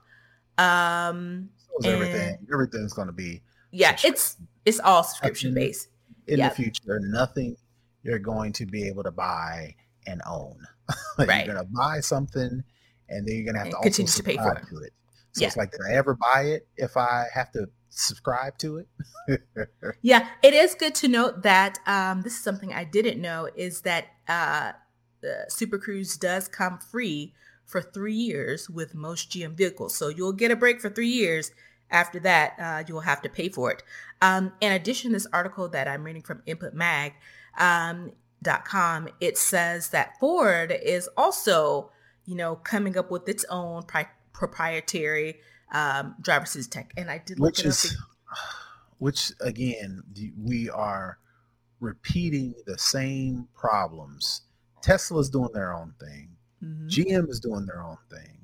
Um, everything everything's going to be yeah, it's it's all subscription based. In yep. the future, nothing you're going to be able to buy and own. right. You're going to buy something and then you're going to have and to continue to pay for it. To it. So yeah. it's like, did I ever buy it if I have to subscribe to it? yeah, it is good to note that um, this is something I didn't know is that uh, Super Cruise does come free for three years with most GM vehicles. So you'll get a break for three years. After that, uh, you'll have to pay for it. Um, in addition, this article that I'm reading from Input Mag, um, .com, it says that Ford is also, you know, coming up with its own pri- proprietary um, driver assist tech. And I did look which is, which again, we are repeating the same problems. Tesla's doing their own thing. Mm-hmm. GM is doing their own thing.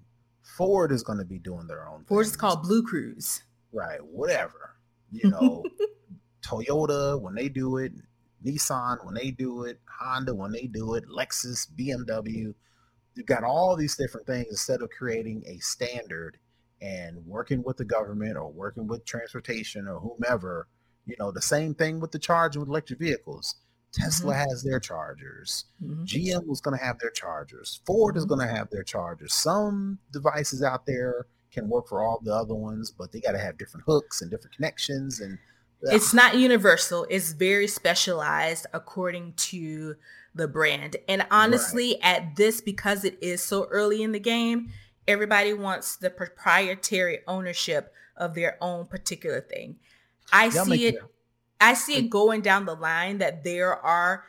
Ford is going to be doing their own. Ford is called Blue Cruise. Right. Whatever. You know, Toyota when they do it, Nissan when they do it, Honda when they do it, Lexus, BMW. You've got all these different things instead of creating a standard and working with the government or working with transportation or whomever. You know, the same thing with the charging with electric vehicles. Tesla mm-hmm. has their chargers. Mm-hmm. GM was going to have their chargers. Ford mm-hmm. is going to have their chargers. Some devices out there can work for all the other ones, but they got to have different hooks and different connections and it's not universal. It's very specialized according to the brand. And honestly, right. at this, because it is so early in the game, everybody wants the proprietary ownership of their own particular thing. I see it. I see it going down the line that there are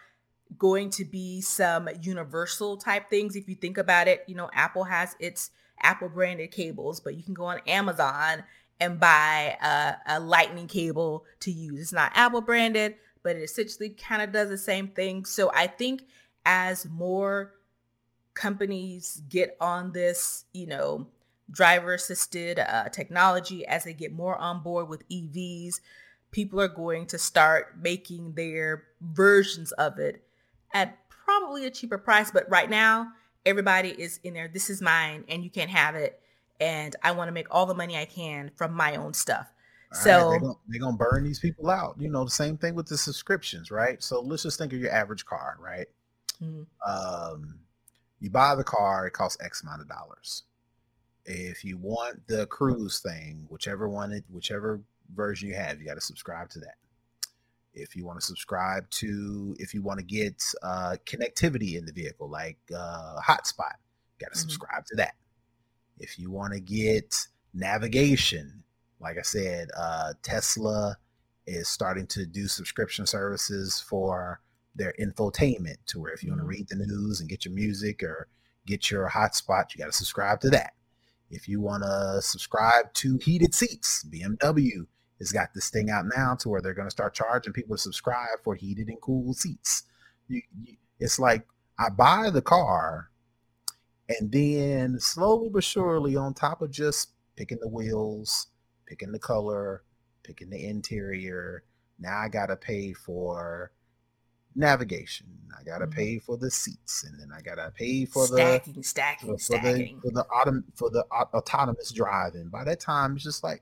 going to be some universal type things. If you think about it, you know, Apple has its Apple branded cables, but you can go on Amazon and buy a, a lightning cable to use. It's not Apple branded, but it essentially kind of does the same thing. So I think as more companies get on this, you know, driver assisted uh, technology, as they get more on board with EVs, people are going to start making their versions of it at probably a cheaper price. But right now, everybody is in there. This is mine, and you can't have it and I want to make all the money I can from my own stuff. All so right, they're gonna, burn these people out. You know, the same thing with the subscriptions, right? So let's just think of your average car, right? Mm-hmm. Um, you buy the car, it costs X amount of dollars. If you want the cruise thing, whichever one, it, whichever version you have, you got to subscribe to that. If you want to subscribe to, if you want to get uh, connectivity in the vehicle, like uh, hotspot, got to mm-hmm. subscribe to that. If you want to get navigation, like I said, uh, Tesla is starting to do subscription services for their infotainment to where if you want to mm-hmm. read the news and get your music or get your hotspot, you got to subscribe to that. If you want to subscribe to heated seats, BMW has got this thing out now to where they're going to start charging people to subscribe for heated and cool seats. You, you, it's like I buy the car and then slowly but surely, on top of just picking the wheels, picking the color, picking the interior, now I gotta pay for navigation. I gotta mm-hmm. pay for the seats, and then I gotta pay for stacking, the stacking, for, stacking. the for the autom- for the autonomous driving. By that time, it's just like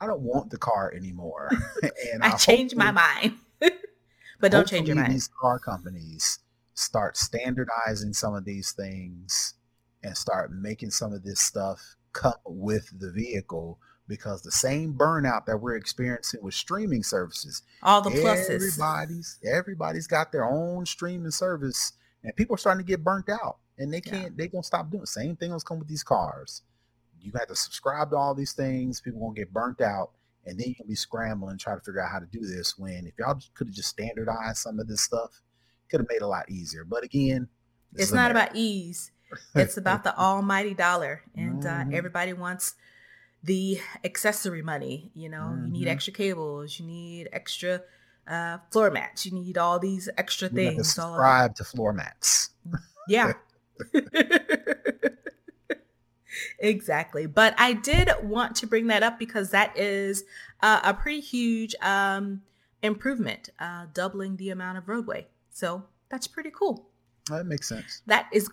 I don't want the car anymore. and I, I changed my mind. but don't change your mind. These car companies start standardizing some of these things and start making some of this stuff come with the vehicle because the same burnout that we're experiencing with streaming services all the pluses everybody's everybody's got their own streaming service and people are starting to get burnt out and they can't yeah. they gonna stop doing the same thing that's come with these cars you got to subscribe to all these things people gonna get burnt out and then you can be scrambling trying to figure out how to do this when if y'all could have just standardized some of this stuff could have made it a lot easier. But again, it's not about ease. It's about the almighty dollar, and uh, mm-hmm. uh, everybody wants the accessory money. You know, mm-hmm. you need mm-hmm. extra cables, you need extra uh, floor mats, you need all these extra you things. subscribe to floor mats. Yeah. exactly. But I did want to bring that up because that is uh, a pretty huge um, improvement, uh, doubling the amount of roadway. So that's pretty cool. That makes sense. That is,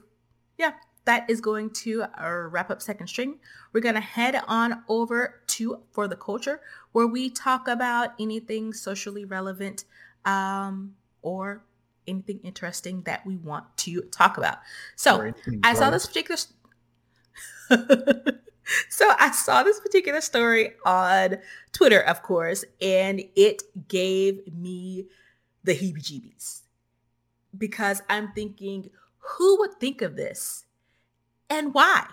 yeah, that is going to uh, wrap up second string. We're going to head on over to For the Culture, where we talk about anything socially relevant um, or anything interesting that we want to talk about. So I saw this particular. so I saw this particular story on Twitter, of course, and it gave me the heebie-jeebies because I'm thinking, who would think of this? and why.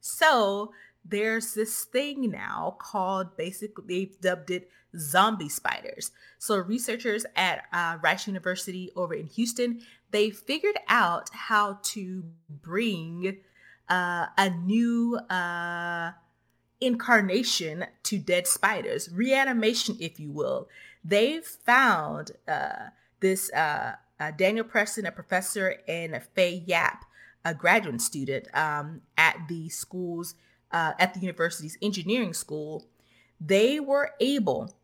So there's this thing now called basically, they've dubbed it zombie spiders. So researchers at uh, Rice University over in Houston, they figured out how to bring uh, a new uh, incarnation to dead spiders, reanimation, if you will. They've found uh, this uh, uh, Daniel Preston, a professor, and Faye Yap, a graduate student um, at the school's uh, at the university's engineering school, they were able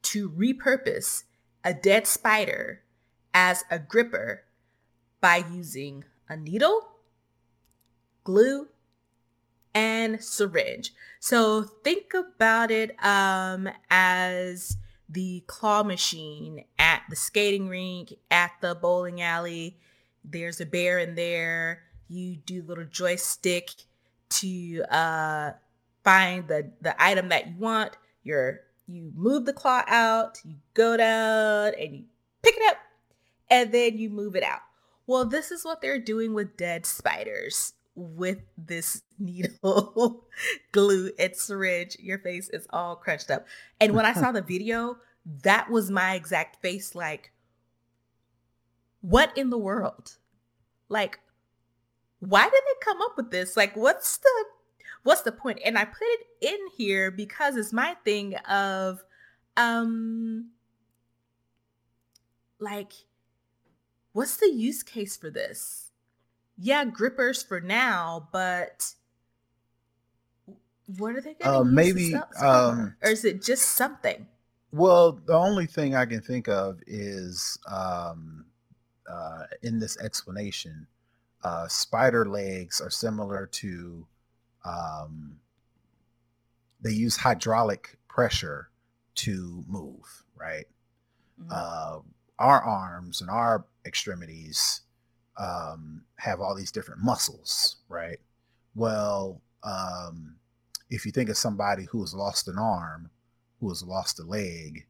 to repurpose a dead spider as a gripper by using a needle, glue, and syringe. So think about it um, as the claw machine at the skating rink, at the bowling alley, there's a bear in there. You do little joystick to uh, find the the item that you want. You're you move the claw out, you go down and you pick it up, and then you move it out. Well, this is what they're doing with dead spiders with this needle, glue, and syringe. Your face is all crunched up. And when I saw the video, that was my exact face like, what in the world? Like, why did they come up with this? Like, what's the what's the point? And I put it in here because it's my thing of um like what's the use case for this? Yeah, grippers for now, but what are they going to uh, maybe um, or is it just something? Well, the only thing I can think of is um, uh, in this explanation, uh, spider legs are similar to um, they use hydraulic pressure to move, right? Mm-hmm. Uh, our arms and our extremities um, have all these different muscles, right? Well, um, if you think of somebody who has lost an arm, who has lost a leg,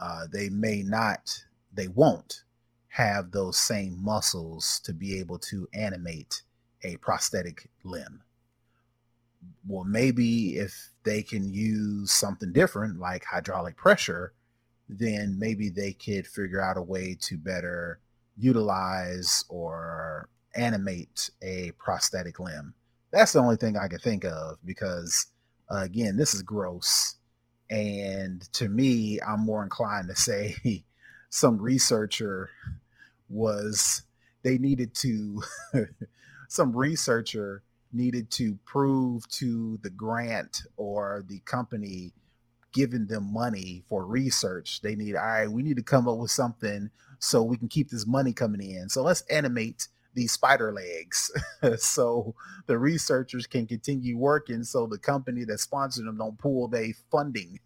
uh, they may not, they won't have those same muscles to be able to animate a prosthetic limb. Well, maybe if they can use something different like hydraulic pressure, then maybe they could figure out a way to better utilize or animate a prosthetic limb. That's the only thing I can think of because, uh, again, this is gross. And to me, I'm more inclined to say some researcher was they needed to some researcher needed to prove to the grant or the company giving them money for research. They need all right we need to come up with something so we can keep this money coming in. So let's animate these spider legs. So the researchers can continue working so the company that sponsored them don't pull their funding.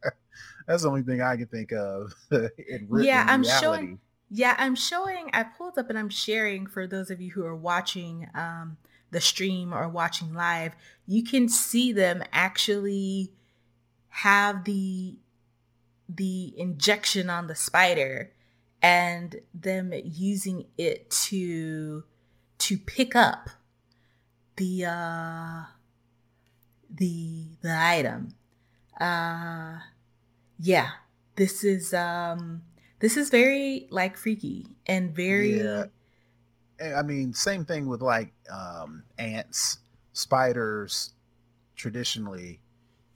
That's the only thing i can think of in, yeah i'm showing yeah, I'm showing, I pulled up and I'm sharing for those of you who are watching um, the stream or watching live. You can see them actually have the the injection on the spider and them using it to to pick up the uh the the item uh yeah this is um this is very like freaky and very yeah. I mean, same thing with like um, ants, spiders traditionally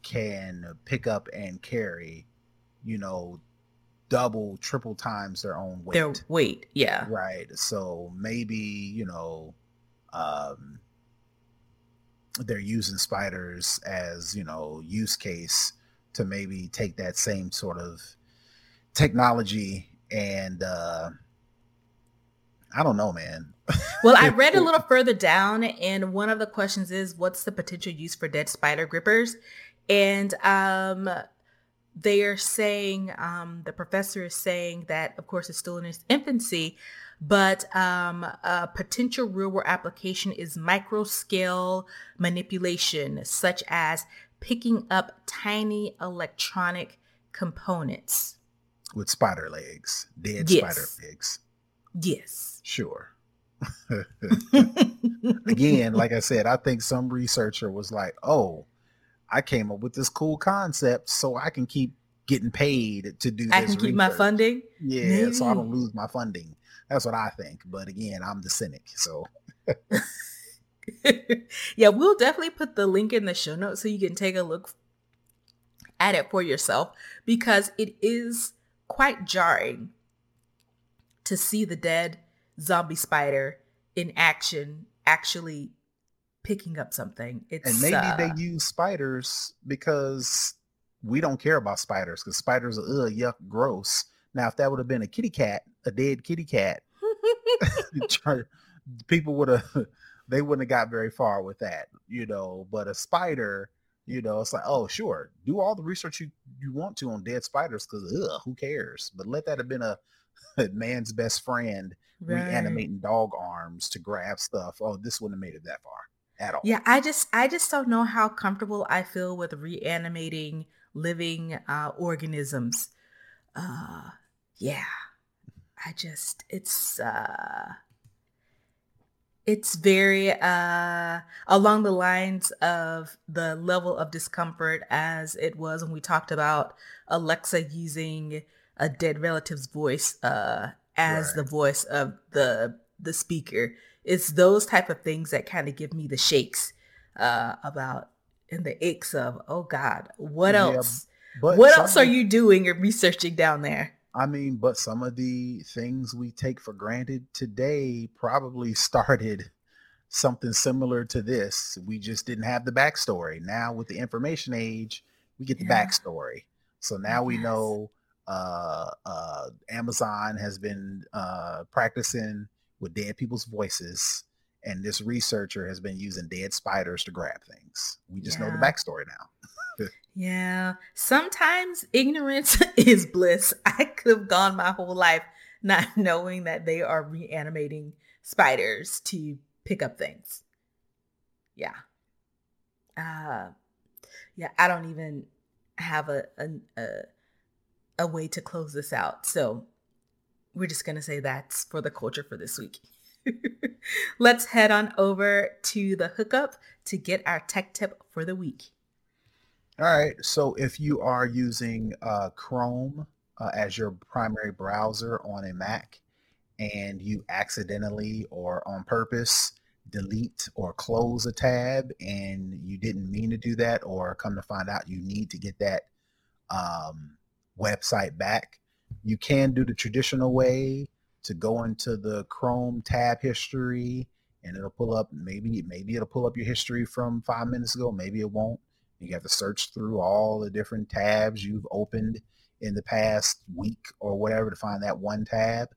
can pick up and carry, you know, double, triple times their own weight. Their weight, yeah. Right. So maybe, you know, um, they're using spiders as, you know, use case to maybe take that same sort of technology and uh I don't know, man. well, I read a little further down, and one of the questions is, "What's the potential use for dead spider grippers?" And um, they are saying um, the professor is saying that, of course, it's still in its infancy, but um, a potential real world application is micro scale manipulation, such as picking up tiny electronic components with spider legs, dead Yes. spider legs. Yes. Sure. Again, like I said, I think some researcher was like, "Oh, I came up with this cool concept, so I can keep getting paid to do. I can keep my funding. Yeah, so I don't lose my funding. That's what I think. But again, I'm the cynic, so yeah, we'll definitely put the link in the show notes so you can take a look at it for yourself because it is quite jarring to see the dead zombie spider in action actually picking up something. It's and maybe uh, they use spiders because we don't care about spiders because spiders are ugh, yuck, gross. Now, if that would have been a kitty cat, a dead kitty cat, people would have they wouldn't have got very far with that, you know. But a spider, you know, it's like, oh, sure, do all the research you you want to on dead spiders because who cares? But let that have been a, a man's best friend Right. reanimating dog arms to grab stuff. Oh, this wouldn't have made it that far at all. Yeah, I just I just don't know how comfortable I feel with reanimating living uh organisms. Uh yeah. I just it's uh it's very uh along the lines of the level of discomfort as it was when we talked about Alexa using a dead relative's voice uh as Right. the voice of the the speaker it's those type of things that kind of give me the shakes uh about and the aches of oh god what Yeah, else But what else are you doing or researching down there I mean, but some of the things we take for granted today probably started something similar to this. We just didn't have the backstory. Now with the information age, we get the Yeah. backstory. So now we know uh, uh, Amazon has been uh, practicing with dead people's voices, and this researcher has been using dead spiders to grab things. We just know the backstory now. yeah. Sometimes ignorance is bliss. I could have gone my whole life not knowing that they are reanimating spiders to pick up things. Yeah. Uh yeah i don't even have a a, a, a way to close this out. So we're just gonna say that's for the culture for this week let's head on over to the hookup to get our tech tip for the week All right. So if you are using uh, Chrome uh, as your primary browser on a Mac and you accidentally or on purpose delete or close a tab and you didn't mean to do that, or come to find out you need to get that um, website back, you can do the traditional way to go into the Chrome tab history and it'll pull up maybe maybe it'll pull up your history from five minutes ago maybe it won't you have to search through all the different tabs you've opened in the past week or whatever to find that one tab.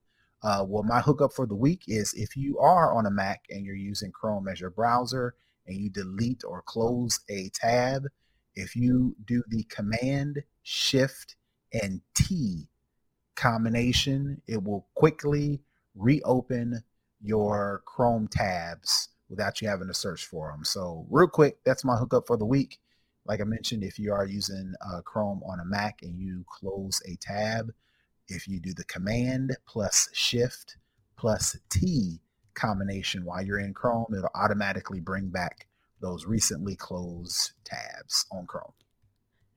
Uh, well, my hookup for the week is if you are on a Mac and you're using Chrome as your browser and you delete or close a tab, if you do the Command, Shift, and T combination, it will quickly reopen your Chrome tabs without you having to search for them. So, real quick, that's my hookup for the week. Like I mentioned, if you are using uh, Chrome on a Mac and you close a tab, if you do the Command plus Shift plus T combination while you're in Chrome, it'll automatically bring back those recently closed tabs on Chrome.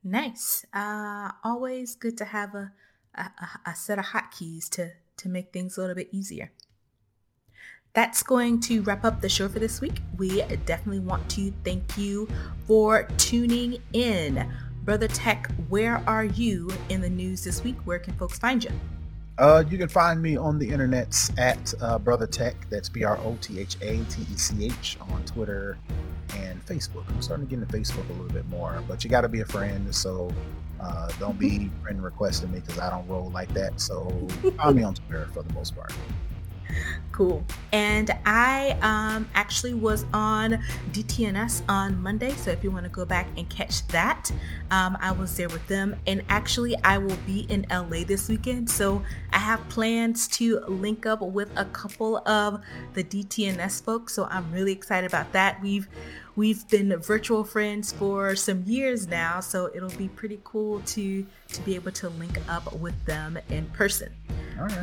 Nice. Uh, always good to have a, a, a- set of hotkeys to, to make things a little bit easier. That's going to wrap up the show for this week. We definitely want to thank you for tuning in. BrothaTech, where are you in the news this week? Where can folks find you? Uh, you can find me on the internets at uh, BrothaTech. That's B R O T H A T E C H on Twitter and Facebook. I'm starting to get into Facebook a little bit more, but you got to be a friend. So uh, don't be friend requesting me because I don't roll like that. So find me on Twitter for the most part. cool. And I um, actually was on DTNS on Monday. So if you want to go back and catch that, um, I was there with them. And actually, I will be in LA this weekend. So I have plans to link up with a couple of the DTNS folks. So I'm really excited about that. We've we've been virtual friends for some years now, so it'll be pretty cool to to be able to link up with them in person.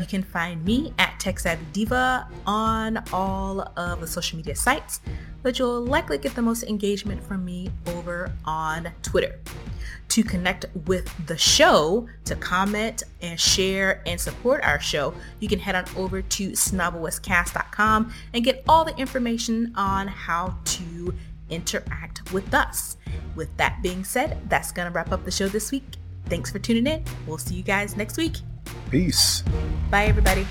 You can find me at Tech Savvy Diva on all of the social media sites, but you'll likely get the most engagement from me over on Twitter. To connect with the show, to comment and share and support our show, you can head on over to snobospodcast.com and get all the information on how to interact with us. With that being said, that's going to wrap up the show this week. Thanks for tuning in. We'll see you guys next week. Peace. Bye, everybody.